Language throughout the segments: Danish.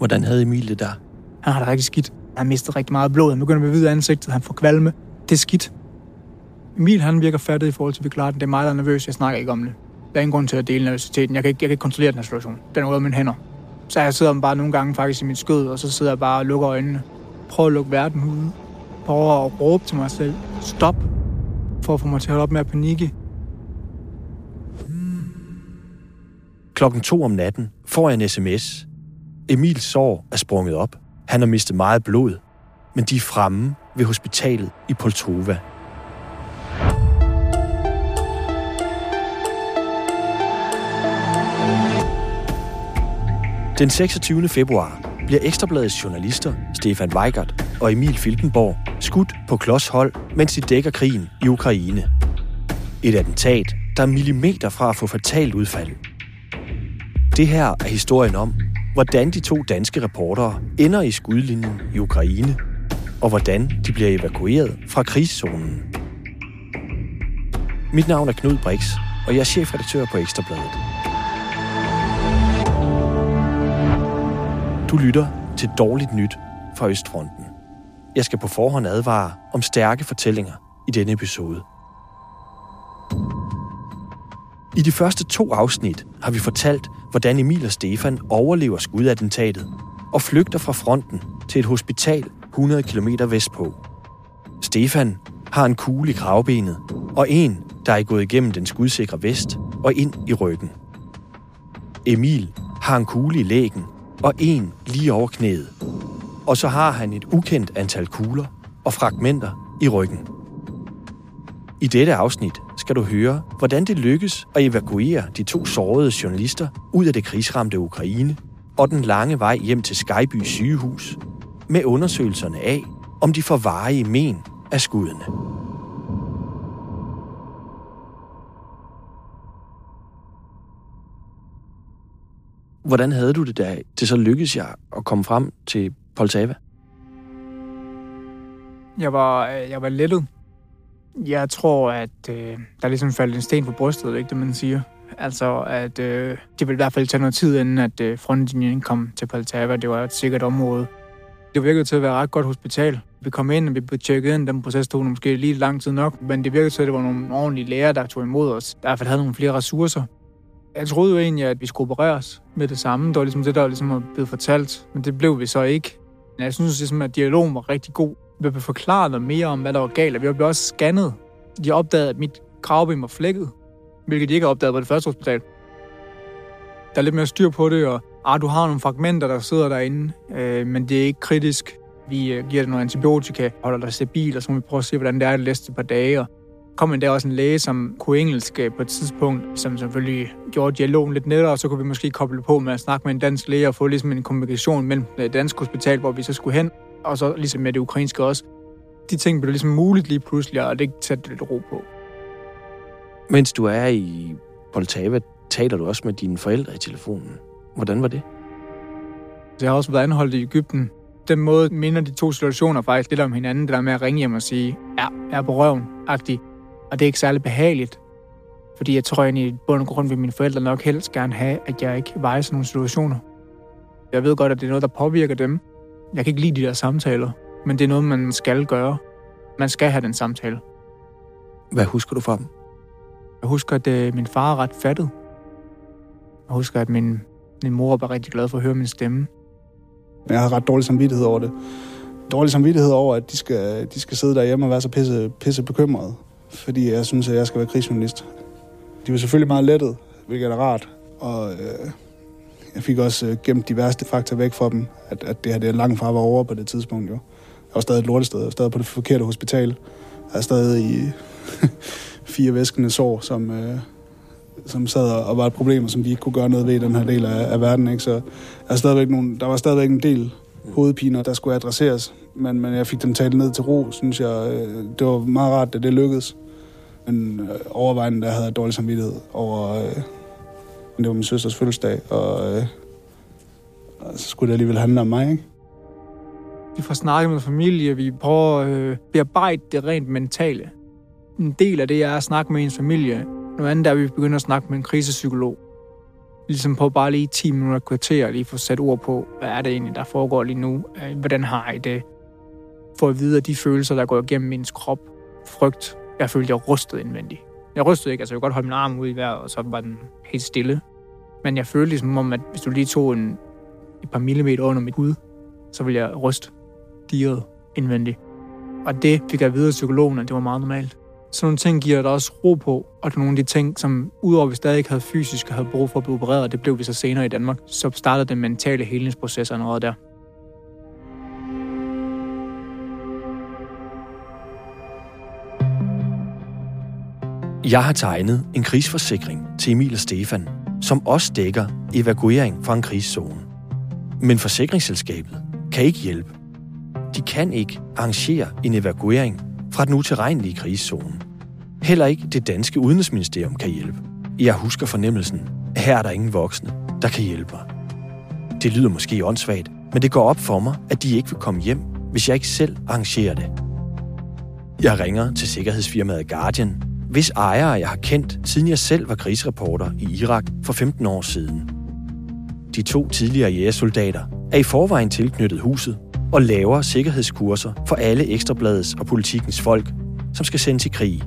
Hvordan havde Emil det der? Han har det rigtig skidt. Han har mistet rigtig meget blod. Han begynder at bevidde ansigtet. Han får kvalme. Det er skidt. Emil han virker fattig i forhold til, at vi klarer den. Det er mig, der er nervøs. Jeg snakker ikke om det. Der er ingen grund til at dele nervøsiteten. Jeg kan ikke, jeg kan ikke kontrollere den her situation. Den er ude af mine hænder. Så jeg sidder bare nogle gange faktisk i mit skød, og så sidder jeg bare og lukker øjnene. Prøver at lukke verden ud. Prøver at råbe til mig selv. Stop. For at få mig til at holde op med at panikke. Klokken to om natten får jeg en sms. Emils sår er sprunget op. Han har mistet meget blod, men de er fremme ved hospitalet i Poltova. Den 26. februar bliver Ekstrabladets journalister Stefan Weigert og Emil Filkenborg skudt på klodshold, mens de dækker krigen i Ukraine. Et attentat, der er millimeter fra at få fatalt udfald. Det her er historien om, hvordan de to danske reportere ender i skudlinjen i Ukraine, og hvordan de bliver evakueret fra krigszonen. Mit navn er Knud Brix, og jeg er chefredaktør på Ekstrabladet. Du lytter til dårligt nyt fra Østfronten. Jeg skal på forhånd advare om stærke fortællinger i denne episode. I de første to afsnit har vi fortalt, hvordan Emil og Stefan overlever skudattentatet og flygter fra fronten til et hospital 100 km vestpå. Stefan har en kugle i kravbenet og en, der er gået igennem den skudsikre vest og ind i ryggen. Emil har en kugle i lægen og en lige over knæet. Og så har han et ukendt antal kugler og fragmenter i ryggen. I dette afsnit skal du høre, hvordan det lykkes at evakuere de to sårede journalister ud af det krigsramte Ukraine og den lange vej hjem til Skyby sygehus med undersøgelserne af, om de får varige men af skuddene. Hvordan havde du det, da det så lykkedes jeg at komme frem til Poltava? Jeg var, øh, jeg var lettet. Jeg tror, at øh, der ligesom faldt en sten på brystet, ikke det, man siger. Altså, at øh, det ville i hvert fald tage noget tid, inden at øh, frontlinjen kom til Poltava. Det var et sikkert område. Det virkede til at være et ret godt hospital. Vi kom ind, og vi blev tjekket ind. Den proces tog måske lige lang tid nok, men det virkede til, at det var nogle ordentlige læger, der tog imod os. Der i hvert fald havde nogle flere ressourcer. Jeg troede jo egentlig, at vi skulle opereres med det samme. Det var ligesom det, der ligesom var blevet fortalt, men det blev vi så ikke. Men jeg synes ligesom, at dialogen var rigtig god. Vi blev forklaret noget mere om, hvad der var galt, og vi blev også scannet. De opdagede, at mit kravben var flækket, hvilket de ikke har opdaget på det første hospital. Der er lidt mere styr på det, og ah, du har nogle fragmenter, der sidder derinde, øh, men det er ikke kritisk. Vi øh, giver dig noget antibiotika, holder dig stabil, og så må vi prøve at se, hvordan det er de næste par dage. Og kom endda også en læge, som kunne engelsk øh, på et tidspunkt, som selvfølgelig gjorde dialogen lidt nettere, og så kunne vi måske koble på med at snakke med en dansk læge og få ligesom en kommunikation mellem øh, det danske hospital, hvor vi så skulle hen, og så ligesom med det ukrainske også. De ting blev ligesom muligt lige pludselig, og det satte lidt ro på. Mens du er i Poltava, taler du også med dine forældre i telefonen. Hvordan var det? Jeg har også været anholdt i Ægypten. Den måde minder de to situationer faktisk lidt om hinanden. Det der med at ringe hjem og sige, ja, jeg er på røven, agtig. Og det er ikke særlig behageligt. Fordi jeg tror egentlig, i bund og grund vil mine forældre nok helst gerne have, at jeg ikke var i sådan nogle situationer. Jeg ved godt, at det er noget, der påvirker dem. Jeg kan ikke lide de der samtaler, men det er noget, man skal gøre. Man skal have den samtale. Hvad husker du fra dem? Jeg husker, at øh, min far er ret fattet. Jeg husker, at min, min mor var rigtig glad for at høre min stemme. Jeg har ret dårlig samvittighed over det. Dårlig samvittighed over, at de skal, de skal sidde derhjemme og være så pisse, pisse bekymrede. Fordi jeg synes, at jeg skal være krigsjournalist. De var selvfølgelig meget lettet, hvilket er rart. Og øh, jeg fik også øh, gemt de værste fakta væk fra dem. At, at det her det er langt fra var over på det tidspunkt. Jo. Jeg var stadig et lortested. Jeg var stadig på det forkerte hospital. Jeg er stadig i fire væskende sår, som, øh, som sad og var et problem, som de ikke kunne gøre noget ved i den her del af, af verden. Ikke? Så jeg er stadigvæk nogle, der var stadigvæk en del hovedpiner, der skulle adresseres. Men, men jeg fik dem talt ned til ro, synes jeg. Øh, det var meget rart, at det lykkedes. Men øh, overvejende, der havde jeg dårlig samvittighed over... Øh, det var min søsters fødselsdag, og, øh, og så skulle det alligevel handle om mig, ikke? Vi får snakket med familie, vi prøver at øh, bearbejde det rent mentale. En del af det er at snakke med ens familie. Noget andet er, at vi begynder at snakke med en krisepsykolog. ligesom på bare lige 10 minutter kvarter, lige få sat ord på, hvad er det egentlig, der foregår lige nu? Øh, hvordan har I det? For at vide, at de følelser, der går igennem min krop, frygt, jeg følte, jeg rystede indvendigt. Jeg rystede ikke, altså jeg kunne godt holde min arm ud i vejret, og så var den helt stille. Men jeg følte ligesom om, at hvis du lige tog en, et par millimeter under mit hud, så ville jeg ryste diret indvendigt. Og det fik jeg videre af psykologen, at det var meget normalt. Så nogle ting giver dig også ro på, og nogle af de ting, som udover at vi stadig havde fysisk og havde brug for at blive opereret, det blev vi så senere i Danmark, så startede den mentale helingsproces allerede der. Jeg har tegnet en krigsforsikring til Emil og Stefan, som også dækker evakuering fra en krigszone. Men forsikringsselskabet kan ikke hjælpe. De kan ikke arrangere en evakuering fra den utilregnelige krigszone. Heller ikke det danske udenrigsministerium kan hjælpe. Jeg husker fornemmelsen, at her er der ingen voksne, der kan hjælpe mig. Det lyder måske åndssvagt, men det går op for mig, at de ikke vil komme hjem, hvis jeg ikke selv arrangerer det. Jeg ringer til sikkerhedsfirmaet Guardian, hvis ejere jeg har kendt, siden jeg selv var krigsreporter i Irak for 15 år siden. De to tidligere jægersoldater er i forvejen tilknyttet huset og laver sikkerhedskurser for alle Ekstrabladets og politikens folk, som skal sendes i krig.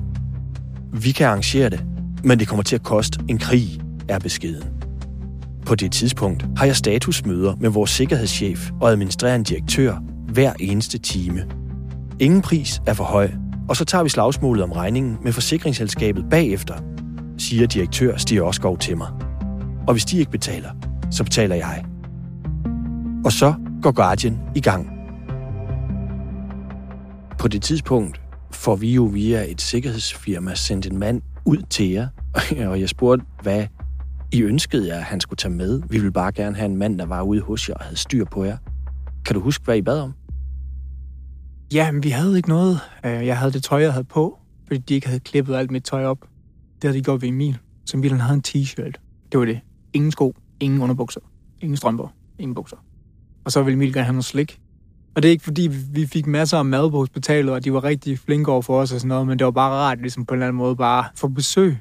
Vi kan arrangere det, men det kommer til at koste en krig, er beskeden. På det tidspunkt har jeg statusmøder med vores sikkerhedschef og administrerende direktør hver eneste time. Ingen pris er for høj, og så tager vi slagsmålet om regningen med forsikringsselskabet bagefter, siger direktør Stig Oskov til mig. Og hvis de ikke betaler, så betaler jeg. Og så går Guardian i gang. På det tidspunkt får vi jo via et sikkerhedsfirma sendt en mand ud til jer, og jeg spurgte, hvad I ønskede jer, at han skulle tage med. Vi ville bare gerne have en mand, der var ude hos jer og havde styr på jer. Kan du huske, hvad I bad om? Ja, men vi havde ikke noget. Øh, jeg havde det tøj, jeg havde på, fordi de ikke havde klippet alt mit tøj op. Det havde de gjort ved Emil. som Emil havde en t-shirt. Det var det. Ingen sko, ingen underbukser, ingen strømper, ingen bukser. Og så ville Emil gerne have noget slik. Og det er ikke fordi, vi fik masser af mad på hospitalet, og de var rigtig flinke over for os og sådan noget, men det var bare rart, ligesom på en eller anden måde, bare få besøg.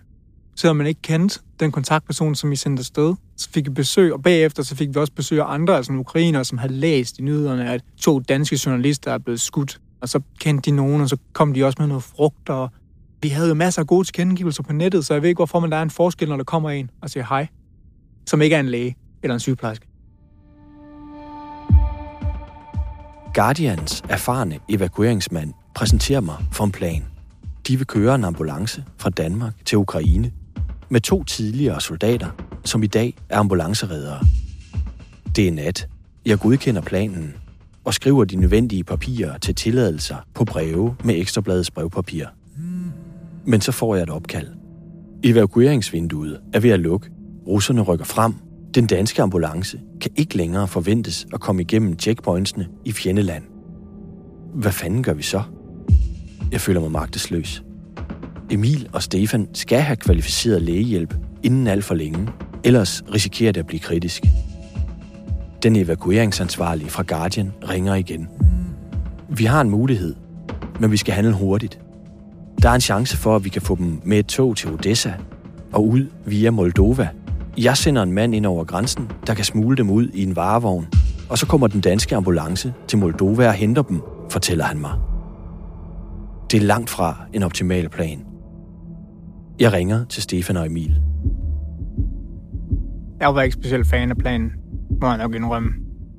Selvom man ikke kendte den kontaktperson, som I sendte afsted, så fik vi besøg, og bagefter så fik vi også besøg af andre, altså ukrainere, som havde læst i nyhederne, at to danske journalister er blevet skudt. Og så kendte de nogen, og så kom de også med noget frugt, og vi havde jo masser af gode tilkendegivelser på nettet, så jeg ved ikke, hvorfor man der er en forskel, når der kommer en og siger hej, som ikke er en læge eller en sygeplejerske. Guardians erfarne evakueringsmand præsenterer mig for en plan. De vil køre en ambulance fra Danmark til Ukraine med to tidligere soldater, som i dag er ambulanceredere. Det er nat. Jeg godkender planen og skriver de nødvendige papirer til tilladelser på breve med ekstrabladets brevpapir. Men så får jeg et opkald. Evakueringsvinduet er ved at lukke. Russerne rykker frem. Den danske ambulance kan ikke længere forventes at komme igennem checkpointsene i fjendeland. Hvad fanden gør vi så? Jeg føler mig magtesløs. Emil og Stefan skal have kvalificeret lægehjælp inden alt for længe, ellers risikerer det at blive kritisk. Den evakueringsansvarlige fra Guardian ringer igen. Vi har en mulighed, men vi skal handle hurtigt. Der er en chance for, at vi kan få dem med et tog til Odessa og ud via Moldova. Jeg sender en mand ind over grænsen, der kan smule dem ud i en varevogn, og så kommer den danske ambulance til Moldova og henter dem, fortæller han mig. Det er langt fra en optimal plan. Jeg ringer til Stefan og Emil. Jeg var ikke specielt fan af planen, må jeg nok indrømme.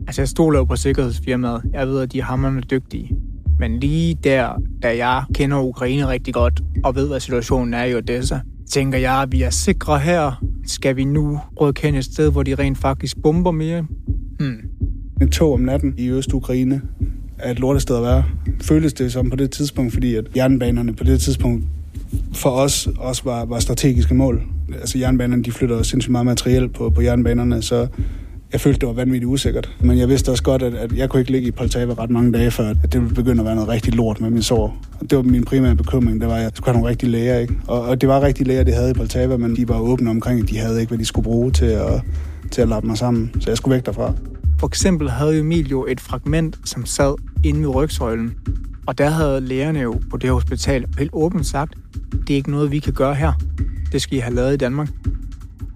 Altså, jeg stoler jo på sikkerhedsfirmaet. Jeg ved, at de er hammerne dygtige. Men lige der, da jeg kender Ukraine rigtig godt, og ved, hvad situationen er i Odessa, tænker jeg, at vi er sikre her. Skal vi nu rådkende et sted, hvor de rent faktisk bomber mere? Hmm. En tog om natten i Øst-Ukraine er et lortested at være. Føles det som på det tidspunkt, fordi at jernbanerne på det tidspunkt for os også var, var strategiske mål. Altså jernbanerne, de flytter sindssygt meget materiel på, på jernbanerne, så jeg følte, det var vanvittigt usikkert. Men jeg vidste også godt, at, at jeg kunne ikke ligge i Poltava ret mange dage, før at det ville begynde at være noget rigtig lort med min sår. Og det var min primære bekymring, det var, at jeg skulle have nogle rigtige læger. Ikke? Og, og det var rigtige læger, de havde i Poltava, men de var åbne omkring, at de havde ikke, hvad de skulle bruge til at, til at lappe mig sammen. Så jeg skulle væk derfra. For eksempel havde Emilio et fragment, som sad inde ved rygsøjlen. Og der havde lægerne jo på det hospital helt åbent sagt, det er ikke noget, vi kan gøre her. Det skal I have lavet i Danmark.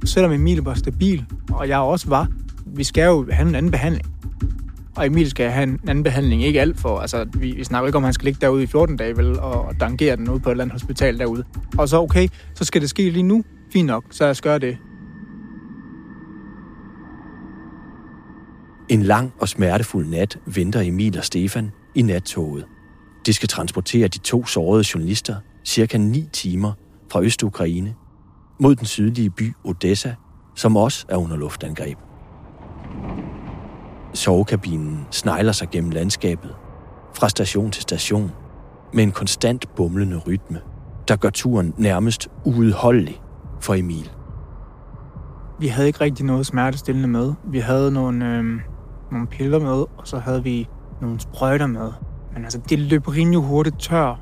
selvom Emil var stabil, og jeg også var, vi skal jo have en anden behandling. Og Emil skal have en anden behandling, ikke alt for. Altså, vi, vi snakker ikke om, at han skal ligge derude i 14 dage, vel, og, dangere den ude på et eller andet hospital derude. Og så, okay, så skal det ske lige nu. Fint nok, så jeg os gøre det. En lang og smertefuld nat venter Emil og Stefan i nattoget. De skal transportere de to sårede journalister cirka 9 timer fra Øst-Ukraine mod den sydlige by Odessa, som også er under luftangreb. Sovekabinen snegler sig gennem landskabet, fra station til station, med en konstant bumlende rytme, der gør turen nærmest uudholdelig for Emil. Vi havde ikke rigtig noget smertestillende med. Vi havde nogle, øh, nogle piller med, og så havde vi nogle sprøjter med. Men altså, det løb rimelig hurtigt tør.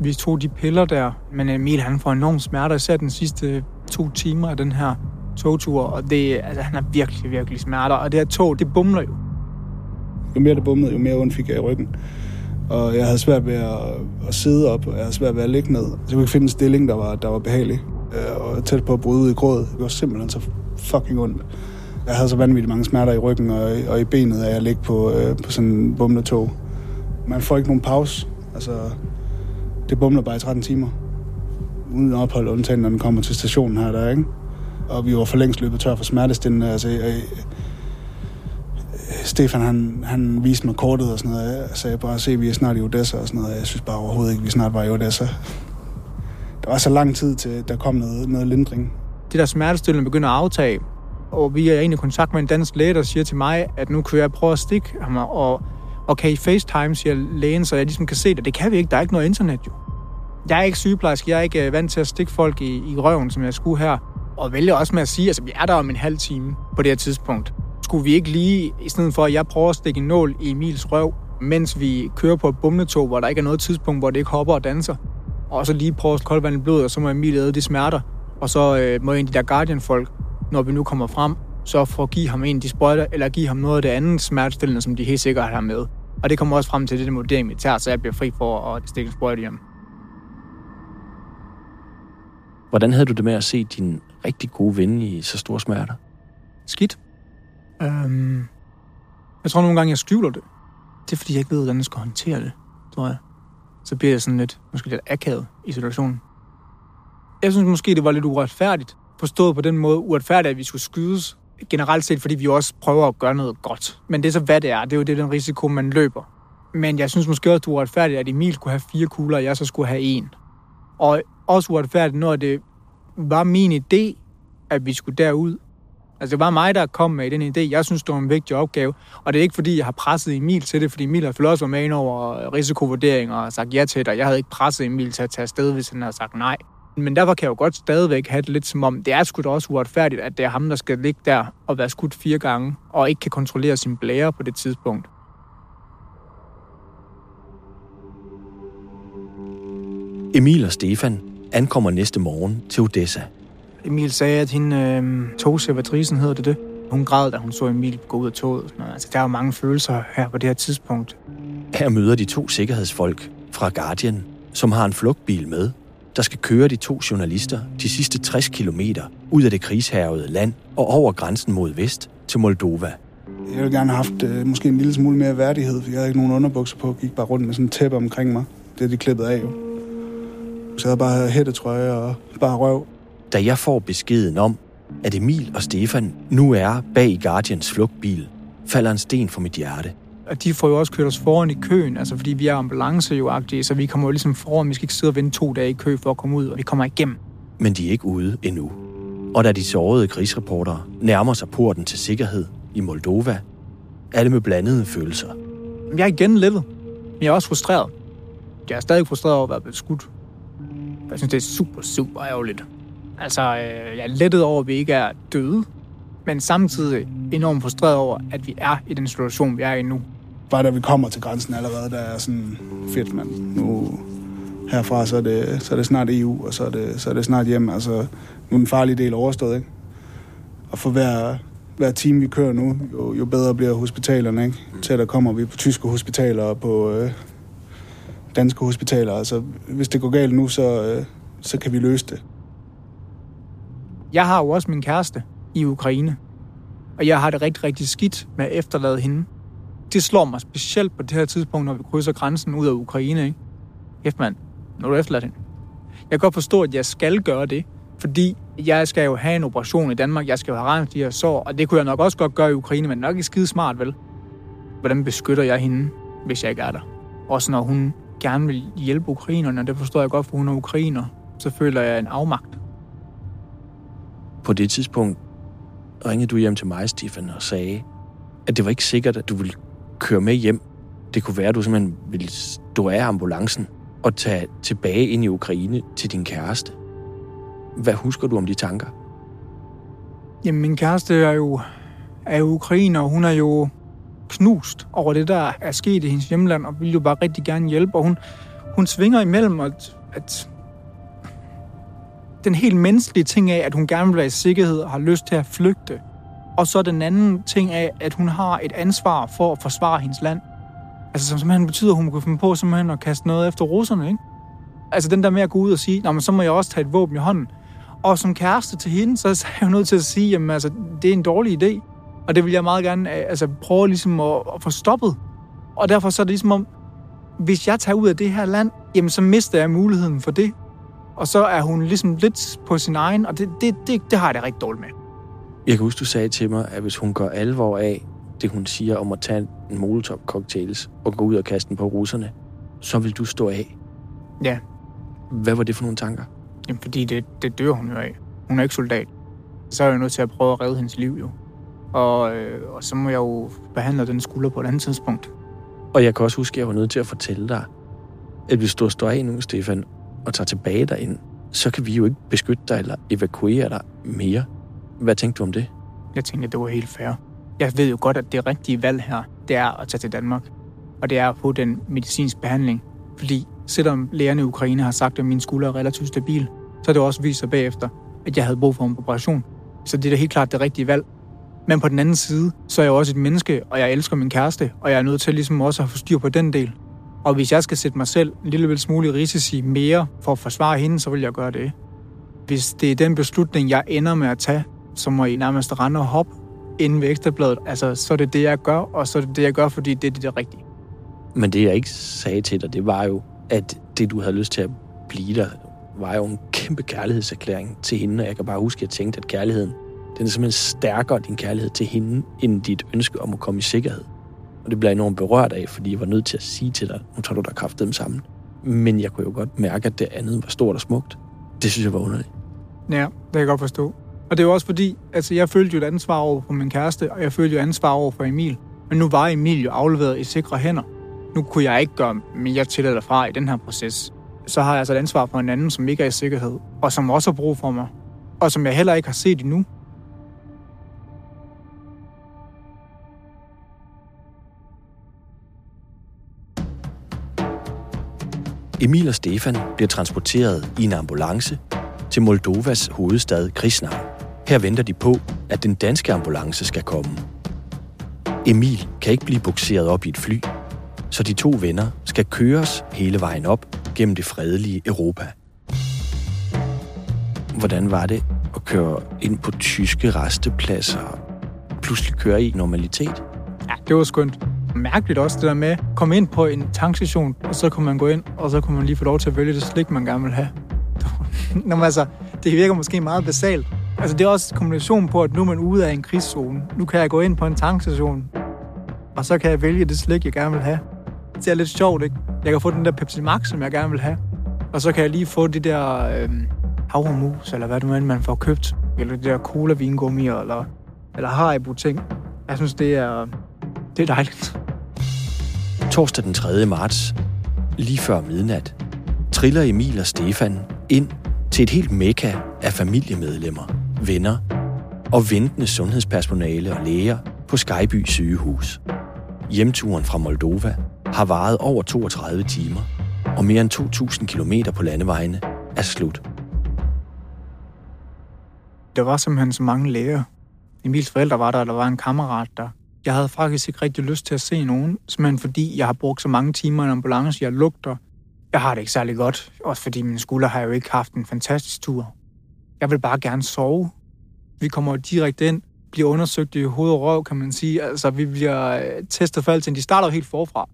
Vi tog de piller der, men Emil han får enorm smerter, især den sidste to timer af den her togtur, og det, altså, han har virkelig, virkelig smerter, og det her tog, det bumler jo. Jo mere det bumlede, jo mere ondt fik jeg i ryggen. Og jeg havde svært ved at, at sidde op, og jeg havde svært ved at ligge ned. Så jeg kunne ikke finde en stilling, der var, der var behagelig. Øh, og tæt på at bryde ud i gråd. Det var simpelthen så fucking ondt. Jeg havde så vanvittigt mange smerter i ryggen og, og i benet, at jeg ligge på, øh, på sådan en bumlet tog. Man får ikke nogen pause. Altså, det bumler bare i 13 timer. Uden ophold, undtagen når den kommer til stationen her, der, ikke? Og vi var for længst løbet tør for smertestillende. Altså, jeg, Stefan, han, han viste mig kortet og sådan noget. Jeg sagde bare, se, vi er snart i Odessa og sådan noget. Jeg synes bare overhovedet ikke, vi snart var i Odessa. Der var så lang tid til, der kom noget, noget lindring. Det der smertestillende begynder at aftage, og vi er egentlig i kontakt med en dansk læge, der siger til mig, at nu kan jeg prøve at stikke ham, og, og kan I FaceTime, siger lægen, så jeg ligesom kan se det. Det kan vi ikke, der er ikke noget internet jo. Jeg er ikke sygeplejerske, jeg er ikke øh, vant til at stikke folk i, i røven, som jeg skulle her. Og vælger også med at sige, altså, vi er der om en halv time på det her tidspunkt. Skulle vi ikke lige, i stedet for at jeg prøver at stikke en nål i Emils røv, mens vi kører på et bumletog, hvor der ikke er noget tidspunkt, hvor det ikke hopper og danser, og så lige prøve at kolde vand i blodet, og så må Emil æde de smerter. Og så øh, må en af de der Guardian-folk, når vi nu kommer frem, så for at give ham en af de sprøjter, eller give ham noget af det andet smertestillende, som de helt sikkert har med. Og det kommer også frem til det, det vurdering, vi tager, så jeg bliver fri for at stikke en sprøjte hjem. Hvordan havde du det med at se din rigtig gode ven i så store smerter? Skidt. Øhm, jeg tror nogle gange, jeg skjuler det. Det er, fordi jeg ikke ved, hvordan jeg skal håndtere det, tror jeg. Så bliver jeg sådan lidt, måske lidt akavet i situationen. Jeg synes måske, det var lidt uretfærdigt. Forstået på den måde uretfærdigt, at vi skulle skydes. Generelt set, fordi vi også prøver at gøre noget godt. Men det er så, hvad det er. Det er jo det, den risiko, man løber. Men jeg synes måske også, det er uretfærdigt, at Emil kunne have fire kugler, og jeg så skulle have en. Og også uretfærdigt, når det var min idé, at vi skulle derud. Altså, det var mig, der kom med den idé. Jeg synes, det var en vigtig opgave. Og det er ikke, fordi jeg har presset Emil til det, fordi Emil har også været med ind over risikovurdering og sagt ja til det, og jeg havde ikke presset Emil til at tage afsted, hvis han havde sagt nej. Men derfor kan jeg jo godt stadigvæk have det lidt som om, det er sgu da også uretfærdigt, at det er ham, der skal ligge der og være skudt fire gange, og ikke kan kontrollere sin blære på det tidspunkt. Emil og Stefan ankommer næste morgen til Odessa. Emil sagde, at hende øh, togservatrisen hedder det det. Hun græd, da hun så Emil gå ud af toget. Altså, der er jo mange følelser her på det her tidspunkt. Her møder de to sikkerhedsfolk fra Guardian, som har en flugtbil med, der skal køre de to journalister de sidste 60 kilometer ud af det krigshærvede land og over grænsen mod vest til Moldova. Jeg ville gerne have haft øh, måske en lille smule mere værdighed, for jeg havde ikke nogen underbukser på, gik bare rundt med sådan en tæppe omkring mig. Det er de klippet af jo. Så jeg havde bare hættetrøje og bare røv. Da jeg får beskeden om, at Emil og Stefan nu er bag Guardians flugtbil, falder en sten for mit hjerte. Og de får jo også kørt os foran i køen, altså fordi vi er ambulance jo så vi kommer jo ligesom foran. Vi skal ikke sidde og vente to dage i kø for at komme ud, og vi kommer igennem. Men de er ikke ude endnu. Og da de sårede krigsreportere nærmer sig porten til sikkerhed i Moldova, alle med blandede følelser. Jeg er igen lettet, men jeg er også frustreret. Jeg er stadig frustreret over at være blevet skudt. Jeg synes, det er super, super ærgerligt. Altså, øh, jeg er lettet over, at vi ikke er døde, men samtidig enormt frustreret over, at vi er i den situation, vi er i nu. Bare da vi kommer til grænsen allerede, der er sådan fedt, mand. Nu herfra, så er, det, så er det snart EU, og så er det, så er det snart hjem. Altså, nu er den farlige del overstået, ikke? Og for hver, hver time, vi kører nu, jo, jo bedre bliver hospitalerne, ikke? Til der kommer vi på tyske hospitaler og på øh, danske hospitaler. Altså, hvis det går galt nu, så, øh, så kan vi løse det. Jeg har jo også min kæreste i Ukraine, og jeg har det rigtig, rigtig skidt med at efterlade hende. Det slår mig specielt på det her tidspunkt, når vi krydser grænsen ud af Ukraine. Ikke? Hæft mand, når du efterlader hende. Jeg kan godt forstå, at jeg skal gøre det, fordi jeg skal jo have en operation i Danmark, jeg skal jo have rent de her sår, og det kunne jeg nok også godt gøre i Ukraine, men nok ikke skide smart, vel? Hvordan beskytter jeg hende, hvis jeg ikke er der? Også når hun gerne vil hjælpe ukrainerne, og det forstår jeg godt, for hun er ukrainer, så føler jeg en afmagt. På det tidspunkt ringede du hjem til mig, Stefan, og sagde, at det var ikke sikkert, at du ville køre med hjem. Det kunne være, at du simpelthen ville stå af ambulancen og tage tilbage ind i Ukraine til din kæreste. Hvad husker du om de tanker? Jamen, min kæreste er jo, er jo ukrainer, og hun er jo knust over det, der er sket i hendes hjemland, og vil jo bare rigtig gerne hjælpe, og hun, hun svinger imellem, at, at den helt menneskelige ting af, at hun gerne vil være i sikkerhed og har lyst til at flygte, og så den anden ting af, at hun har et ansvar for at forsvare hendes land. Altså som simpelthen betyder, at hun kan finde på simpelthen at kaste noget efter russerne, ikke? Altså den der med at gå ud og sige, men så må jeg også tage et våben i hånden. Og som kæreste til hende, så er jeg jo nødt til at sige, jamen altså, det er en dårlig idé. Og det vil jeg meget gerne øh, altså, prøve ligesom at, at få stoppet. Og derfor så er det ligesom om, hvis jeg tager ud af det her land, jamen så mister jeg muligheden for det. Og så er hun ligesom lidt på sin egen, og det, det, det, det har jeg det rigtig dårligt med. Jeg kan huske, du sagde til mig, at hvis hun går alvor af det, hun siger om at tage en molotov-cocktails og gå ud og kaste den på russerne, så vil du stå af. Ja. Hvad var det for nogle tanker? Jamen, fordi det, det dør hun jo af. Hun er ikke soldat. Så er jeg nødt til at prøve at redde hendes liv, jo. Og, øh, og så må jeg jo behandle den skulder på et andet tidspunkt. Og jeg kan også huske, at jeg var nødt til at fortælle dig, at hvis du står af nu, Stefan, og tager tilbage derind, så kan vi jo ikke beskytte dig eller evakuere dig mere. Hvad tænkte du om det? Jeg tænkte, at det var helt fair. Jeg ved jo godt, at det rigtige valg her, det er at tage til Danmark. Og det er at få den medicinsk behandling. Fordi selvom lægerne i Ukraine har sagt, at min skulder er relativt stabil, så har det også vist sig bagefter, at jeg havde brug for en operation. Så det er da helt klart det rigtige valg. Men på den anden side, så er jeg også et menneske, og jeg elsker min kæreste, og jeg er nødt til ligesom også at få styr på den del. Og hvis jeg skal sætte mig selv en lille smule risici mere for at forsvare hende, så vil jeg gøre det. Hvis det er den beslutning, jeg ender med at tage, så må I nærmest rende og hoppe inden ved ekstrabladet. Altså, så er det det, jeg gør, og så er det det, jeg gør, fordi det er det, der rigtige. Men det, jeg ikke sagde til dig, det var jo, at det, du havde lyst til at blive der, var jo en kæmpe kærlighedserklæring til hende, og jeg kan bare huske, at jeg tænkte, at kærligheden, den er simpelthen stærkere, din kærlighed til hende, end dit ønske om at komme i sikkerhed. Og det bliver jeg enormt berørt af, fordi jeg var nødt til at sige til dig, nu tager du dig kraft dem sammen. Men jeg kunne jo godt mærke, at det andet var stort og smukt. Det synes jeg var underligt. Ja, det kan jeg godt forstå. Og det er jo også fordi, altså jeg følte jo et ansvar over for min kæreste, og jeg følte jo ansvar over for Emil. Men nu var Emil jo afleveret i sikre hænder. Nu kunne jeg ikke gøre mere til eller fra i den her proces. Så har jeg altså et ansvar for en anden, som ikke er i sikkerhed, og som også har brug for mig, og som jeg heller ikke har set endnu. Emil og Stefan bliver transporteret i en ambulance til Moldovas hovedstad Krisnau. Her venter de på, at den danske ambulance skal komme. Emil kan ikke blive bukseret op i et fly, så de to venner skal køres hele vejen op gennem det fredelige Europa. Hvordan var det at køre ind på tyske restepladser og pludselig køre i normalitet? Ja, det var skønt. Mærkeligt også det der med at komme ind på en tankstation, og så kunne man gå ind, og så kunne man lige få lov til at vælge det slik, man gerne vil have. Nå, altså, det virker måske meget basalt. Altså, det er også en kombination på, at nu er man ude af en krigszone. Nu kan jeg gå ind på en tankstation, og så kan jeg vælge det slik, jeg gerne vil have. Det er lidt sjovt, ikke? Jeg kan få den der Pepsi Max, som jeg gerne vil have. Og så kan jeg lige få de der øh, havremus, eller hvad det nu end man får købt. Eller de der cola-vingummi, eller, eller Haribo-ting. Jeg synes, det er, det er dejligt. Torsdag den 3. marts, lige før midnat, triller Emil og Stefan ind til et helt mekka af familiemedlemmer, venner og ventende sundhedspersonale og læger på Skyby sygehus. Hjemturen fra Moldova har varet over 32 timer, og mere end 2.000 km på landevejene er slut. Der var simpelthen så mange læger. Emils forældre var der, og der var en kammerat der. Jeg havde faktisk ikke rigtig lyst til at se nogen, simpelthen fordi jeg har brugt så mange timer i en ambulance, jeg lugter. Jeg har det ikke særlig godt, også fordi min skulder har jo ikke haft en fantastisk tur. Jeg vil bare gerne sove, Vi kommer direkte ind, bliver undersøgt i hoved og røv, kan man sige. Altså, vi bliver øh, testet for alting. De starter jo helt forfra.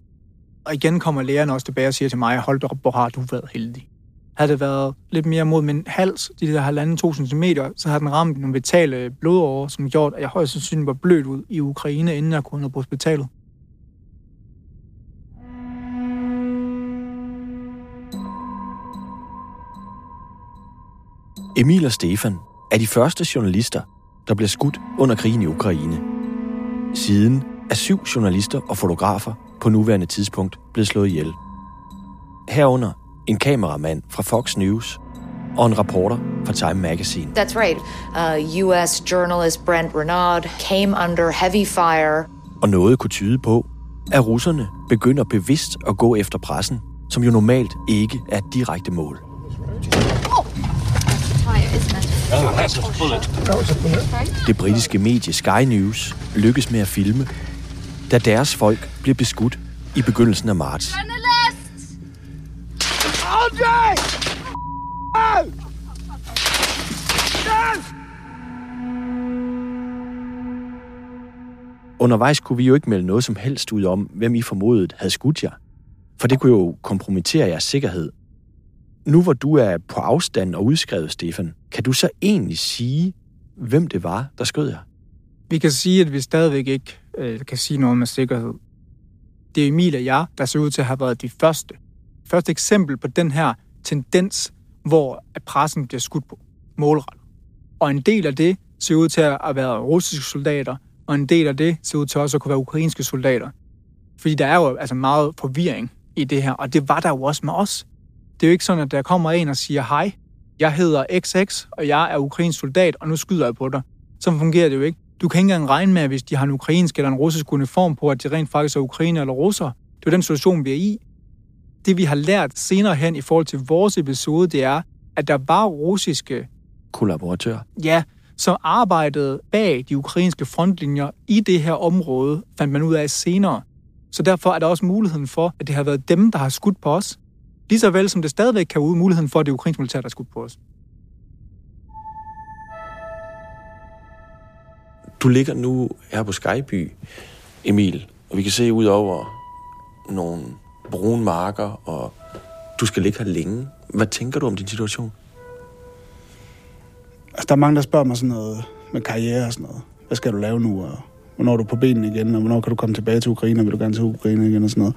Og igen kommer lægerne også tilbage og siger til mig, hold op, hvor har du været heldig. Havde det været lidt mere mod min hals, de der halvanden to centimeter, så havde den ramt nogle vitale blodårer, som gjort, at jeg højst sandsynligt var blødt ud i Ukraine, inden jeg kunne på hospitalet. Emil og Stefan er de første journalister, der bliver skudt under krigen i Ukraine. Siden er syv journalister og fotografer på nuværende tidspunkt blevet slået ihjel. Herunder en kameramand fra Fox News og en reporter fra Time Magazine. That's right. Uh, U.S. journalist Brent Renaud came under heavy fire. Og noget kunne tyde på, at russerne begynder bevidst at gå efter pressen, som jo normalt ikke er et direkte mål. Det britiske medie Sky News lykkes med at filme, da deres folk bliver beskudt i begyndelsen af marts. Undervejs kunne vi jo ikke melde noget som helst ud om, hvem I formodet havde skudt jer. For det kunne jo kompromittere jeres sikkerhed. Nu hvor du er på afstand og udskrevet, Stefan, kan du så egentlig sige, hvem det var, der skød jer? Vi kan sige, at vi stadigvæk ikke øh, kan sige noget med sikkerhed. Det er Emil og jeg, der ser ud til at have været de første. Første eksempel på den her tendens, hvor pressen bliver skudt på målrettet. Og en del af det ser ud til at være russiske soldater, og en del af det ser ud til også at kunne være ukrainske soldater. Fordi der er jo altså meget forvirring i det her, og det var der jo også med os. Det er jo ikke sådan, at der kommer en og siger, hej, jeg hedder XX, og jeg er ukrainsk soldat, og nu skyder jeg på dig. Så fungerer det jo ikke. Du kan ikke engang regne med, hvis de har en ukrainsk eller en russisk uniform på, at de rent faktisk er ukrainer eller russer. Det er den situation, vi er i. Det, vi har lært senere hen i forhold til vores episode, det er, at der var russiske kollaboratører. Ja, som arbejdede bag de ukrainske frontlinjer i det her område, fandt man ud af senere. Så derfor er der også muligheden for, at det har været dem, der har skudt på os. Lige så vel som det stadigvæk kan ud muligheden for, at det ukrainske militær, der skudt på os. Du ligger nu her på Skyby, Emil, og vi kan se ud over nogle brune marker, og du skal ligge her længe. Hvad tænker du om din situation? Altså, der er mange, der spørger mig sådan noget med karriere og sådan noget. Hvad skal du lave nu, og hvornår er du på benene igen, og hvornår kan du komme tilbage til Ukraine, og vil du gerne til Ukraine igen og sådan noget.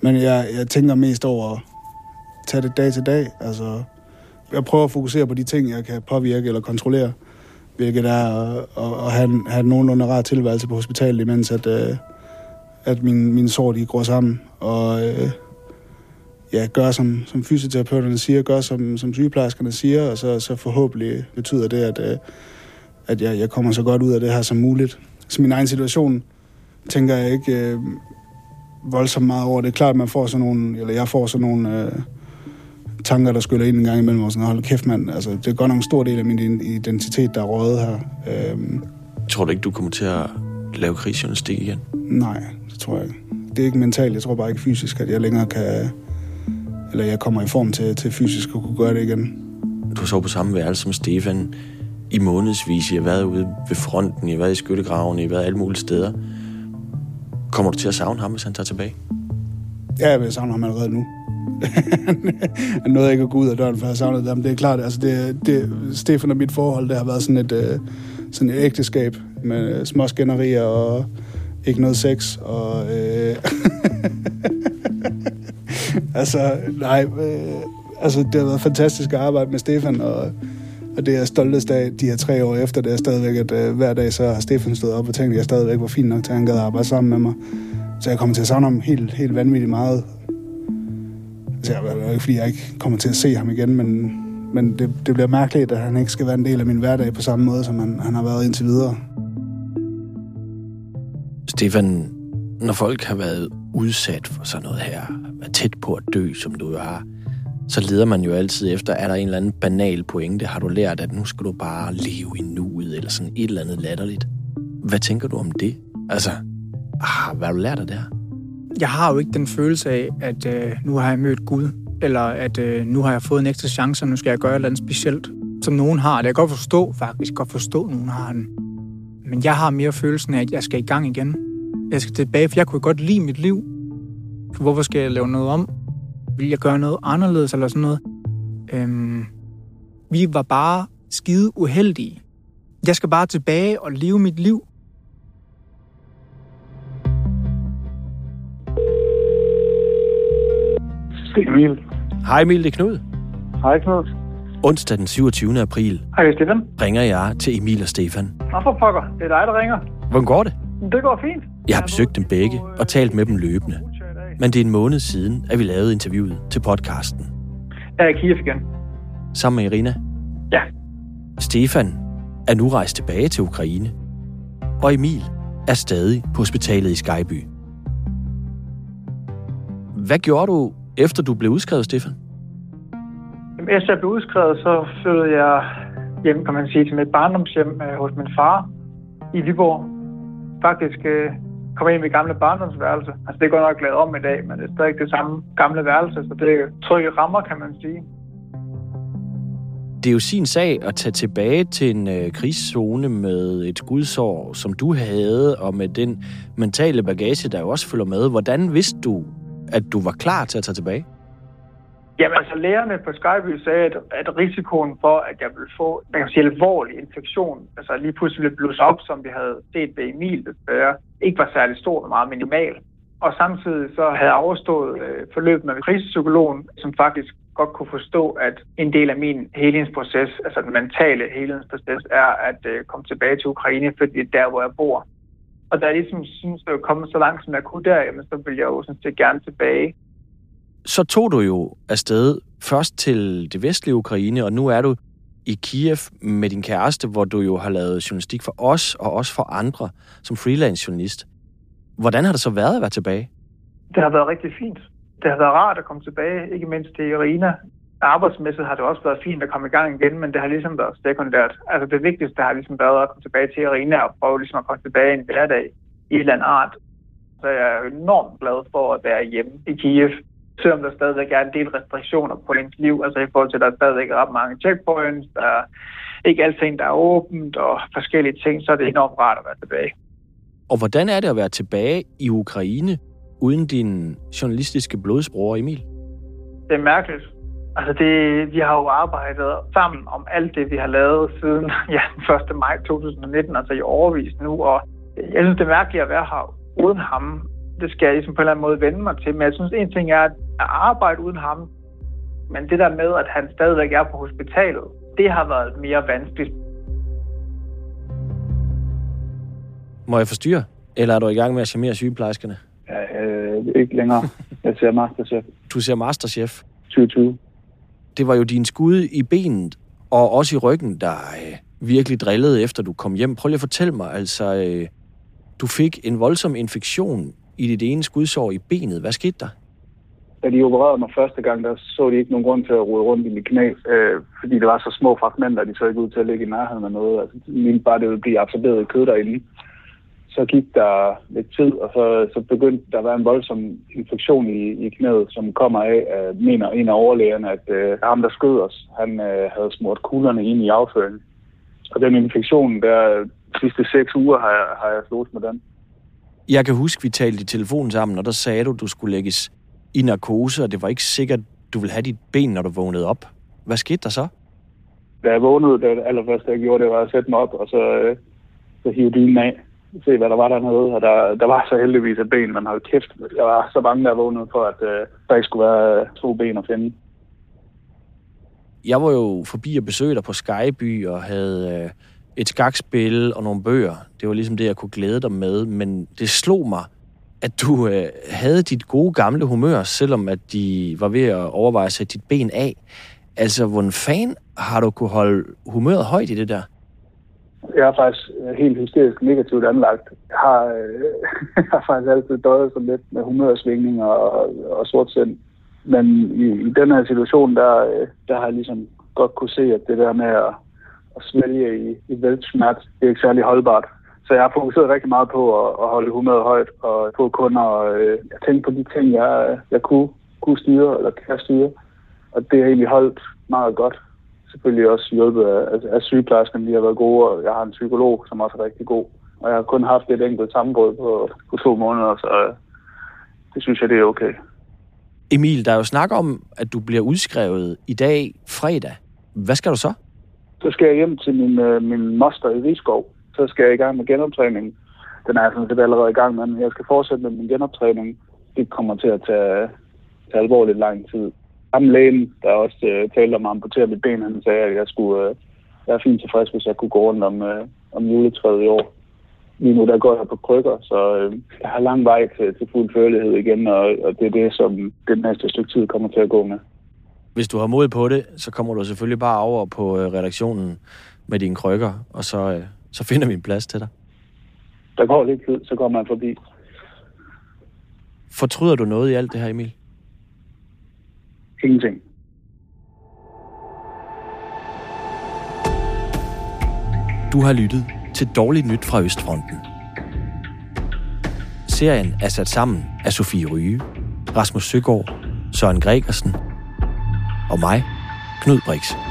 Men jeg, jeg tænker mest over tage det dag til dag. Altså, jeg prøver at fokusere på de ting, jeg kan påvirke eller kontrollere, hvilket er at, at, at have, en, have en nogenlunde rar tilværelse på hospitalet, imens at, øh, at min, min sår de går sammen. Og øh, ja, gør som, som fysioterapeuterne siger, gør som, som sygeplejerskerne siger, og så, så forhåbentlig betyder det, at, øh, at jeg, jeg kommer så godt ud af det her som muligt. Så min egen situation tænker jeg ikke øh, voldsomt meget over. Det er klart, at man får sådan nogle, eller jeg får sådan nogle Øh, tanker, der skyller ind en gang imellem, og sådan, hold kæft mand, altså, det er godt nok en stor del af min identitet, der er røget her. Uh, tror du ikke, du kommer til at lave krigsjournalistik igen? Nej, det tror jeg ikke. Det er ikke mentalt, jeg tror bare ikke fysisk, at jeg længere kan, eller jeg kommer i form til, til fysisk at kunne gøre det igen. Du har så på samme værelse som Stefan i månedsvis. I har været ude ved fronten, I har været i skyttegraven, I har været alle mulige steder. Kommer du til at savne ham, hvis han tager tilbage? Ja, jeg vil savne ham allerede nu han nåede ikke at gå ud af døren, for jeg savnede dem. Det er klart, altså det, det, Stefan og mit forhold, det har været sådan et, øh, sådan et ægteskab med øh, små skænderier og ikke noget sex. Og, øh, altså, nej, øh, altså det har været fantastisk at arbejde med Stefan, og, og det er stoltest af de her tre år efter, det er stadigvæk, at øh, hver dag så har Stefan stået op og tænkt, at jeg stadigvæk var fint nok til, at han gad at arbejde sammen med mig. Så jeg kommer til at savne ham helt, helt vanvittigt meget. Altså, jeg, det er ikke, fordi jeg ikke kommer til at se ham igen, men, men det, det bliver mærkeligt, at han ikke skal være en del af min hverdag på samme måde, som han, han har været indtil videre. Stefan, når folk har været udsat for sådan noget her, er tæt på at dø, som du jo har, så leder man jo altid efter, er der en eller anden banal pointe? Har du lært, at nu skal du bare leve i nuet, eller sådan et eller andet latterligt? Hvad tænker du om det? Altså, ah, hvad har du lært af det her? Jeg har jo ikke den følelse af, at øh, nu har jeg mødt Gud, eller at øh, nu har jeg fået en ekstra chance, og nu skal jeg gøre et eller andet specielt. som nogen har. Det jeg kan godt forstå, faktisk godt forstå, at nogen har den. Men jeg har mere følelsen af, at jeg skal i gang igen. Jeg skal tilbage, for jeg kunne godt lide mit liv. For hvorfor skal jeg lave noget om? Vil jeg gøre noget anderledes eller sådan noget? Øhm, vi var bare skide uheldige. Jeg skal bare tilbage og leve mit liv. Emil. Hej Emil, det er Knud. Hej Knud. Onsdag den 27. april Hej Stefan. ringer jeg til Emil og Stefan. Nå for pokker, det er dig, der ringer. Hvordan går det? Det går fint. Jeg har besøgt dem begge og talt med dem løbende. Men det er en måned siden, at vi lavede interviewet til podcasten. Jeg er i Kiev igen. Sammen med Irina. Ja. Stefan er nu rejst tilbage til Ukraine. Og Emil er stadig på hospitalet i Skyby. Hvad gjorde du, efter du blev udskrevet, Stefan? Jamen, Efter jeg blev udskrevet, så flyttede jeg hjem, kan man sige, til mit barndomshjem øh, hos min far i Viborg. Faktisk øh, kom jeg ind i mit gamle barndomsværelse. Altså, det er godt nok lavet om i dag, men det er stadig det samme gamle værelse, så det er trygge rammer, kan man sige. Det er jo sin sag at tage tilbage til en øh, krigszone med et skudsår, som du havde, og med den mentale bagage, der jo også følger med. Hvordan vidste du, at du var klar til at tage tilbage? Jamen altså lægerne på Skyby sagde, at, at risikoen for, at jeg ville få man kan sige, alvorlig infektion, altså lige pludselig ville blusse op, som vi havde set ved Emil desværre, ikke var særlig stor, men meget minimal. Og samtidig så havde jeg overstået øh, forløbet med krisepsykologen, som faktisk godt kunne forstå, at en del af min helingsproces, altså den mentale helingsproces, er at øh, komme tilbage til Ukraine, fordi det er der, hvor jeg bor. Og da jeg ligesom synes, at jeg kommet så langt, som jeg kunne der, jamen, så ville jeg jo sådan set gerne tilbage så tog du jo afsted først til det vestlige Ukraine, og nu er du i Kiev med din kæreste, hvor du jo har lavet journalistik for os og også for andre som freelance journalist. Hvordan har det så været at være tilbage? Det har været rigtig fint. Det har været rart at komme tilbage, ikke mindst til Irina. Arbejdsmæssigt har det også været fint at komme i gang igen, men det har ligesom været sekundært. Altså det vigtigste har ligesom været at komme tilbage til Irina og prøve ligesom at komme tilbage i en hverdag i et eller andet art. Så jeg er enormt glad for at være hjemme i Kiev selvom der stadigvæk er en del restriktioner på ens liv, altså i forhold til, at der stadigvæk er ret mange checkpoints, der er ikke alting, der er åbent og forskellige ting, så er det enormt rart at være tilbage. Og hvordan er det at være tilbage i Ukraine uden din journalistiske blodsbror Emil? Det er mærkeligt. Altså det, vi har jo arbejdet sammen om alt det, vi har lavet siden ja, 1. maj 2019, altså i overvis nu, og jeg synes, det er mærkeligt at være her uden ham det skal jeg ligesom på en eller anden måde vende mig til. Men jeg synes, en ting er at arbejde uden ham. Men det der med, at han stadigvæk er på hospitalet, det har været mere vanskeligt. Må jeg forstyrre? Eller er du i gang med at charmere sygeplejerskerne? Ja, øh, ikke længere. Jeg ser Masterchef. Du ser Masterchef. 2020. Det var jo din skud i benet, og også i ryggen, der øh, virkelig drillede, efter du kom hjem. Prøv lige at fortælle mig, altså, øh, du fik en voldsom infektion i dit ene skudsår i benet. Hvad skete der? Da de opererede mig første gang, der så de ikke nogen grund til at rode rundt i mit knæ, øh, fordi det var så små fragmenter, de så ikke ud til at ligge i nærheden af noget. Altså, de bare, det ville blive absorberet i kød derinde. Så gik der lidt tid, og så, så begyndte der at være en voldsom infektion i, i knæet, som kommer af, at mener en af overlægerne, at øh, ham, der skød os, han øh, havde smurt kuglerne ind i afføringen. Og den infektion, der de sidste seks uger har jeg, har jeg slået med den. Jeg kan huske, vi talte i telefon sammen, og der sagde du, du skulle lægges i narkose, og det var ikke sikkert, du ville have dit ben, når du vågnede op. Hvad skete der så? Da jeg vågnede, det allerførste, jeg gjorde, det var at sætte mig op, og så, øh, så hive dynen af. Se, hvad der var dernede. Og der, der var så heldigvis et ben, man havde kæft. Jeg var så bange, der vågnede for, at øh, der ikke skulle være øh, to ben at finde. Jeg var jo forbi og besøgte dig på Skyby og havde øh, et skakspil og nogle bøger. Det var ligesom det, jeg kunne glæde dig med. Men det slog mig, at du øh, havde dit gode gamle humør, selvom at de var ved at overveje at sætte dit ben af. Altså, hvordan fan har du kunne holde humøret højt i det der? Jeg er faktisk øh, helt hysterisk negativt anlagt. Jeg har, øh, jeg har faktisk altid døjet sådan lidt med humørsvingninger og, og sort sind. Men i, i den her situation, der, øh, der har jeg ligesom godt kunne se, at det der med at, at svælge i, i væltsmert, det er ikke særlig holdbart. Så jeg har fokuseret rigtig meget på at, at holde humøret højt, og på kun at øh, tænke på de ting, jeg, jeg kunne, kunne styre, eller kan styre. Og det har egentlig holdt meget godt selvfølgelig også hjulpet af, af sygeplejerskerne, de har været gode, og jeg har en psykolog, som også er rigtig god. Og jeg har kun haft et enkelt sammenbrud på, på to måneder, så øh, det synes jeg, det er okay. Emil, der er jo snak om, at du bliver udskrevet i dag fredag. Hvad skal du så? Så skal jeg hjem til min, øh, min moster i Rigskov. Så skal jeg i gang med genoptræning. Den er jeg sådan set allerede i gang med, men jeg skal fortsætte med min genoptræning. Det kommer til at tage, tage alvorligt lang tid. Ham lægen, der også øh, talte om at amputere mit ben, han sagde, at jeg skulle øh, være fint tilfreds, hvis jeg kunne gå rundt om, øh, om juletræet i år. Lige nu der går jeg på krykker, så øh, jeg har lang vej til, til fuld førlighed igen, og, og det er det, som det næste stykke tid kommer til at gå med. Hvis du har mod på det, så kommer du selvfølgelig bare over på øh, redaktionen med dine krykker, og så, øh, så finder vi en plads til dig. Der går lidt tid, så kommer man forbi. Fortryder du noget i alt det her, Emil? Ingenting. Du har lyttet til Dårligt Nyt fra Østfronten. Serien er sat sammen af Sofie Ryge, Rasmus Søgaard, Søren Gregersen og mig, Knud Brix.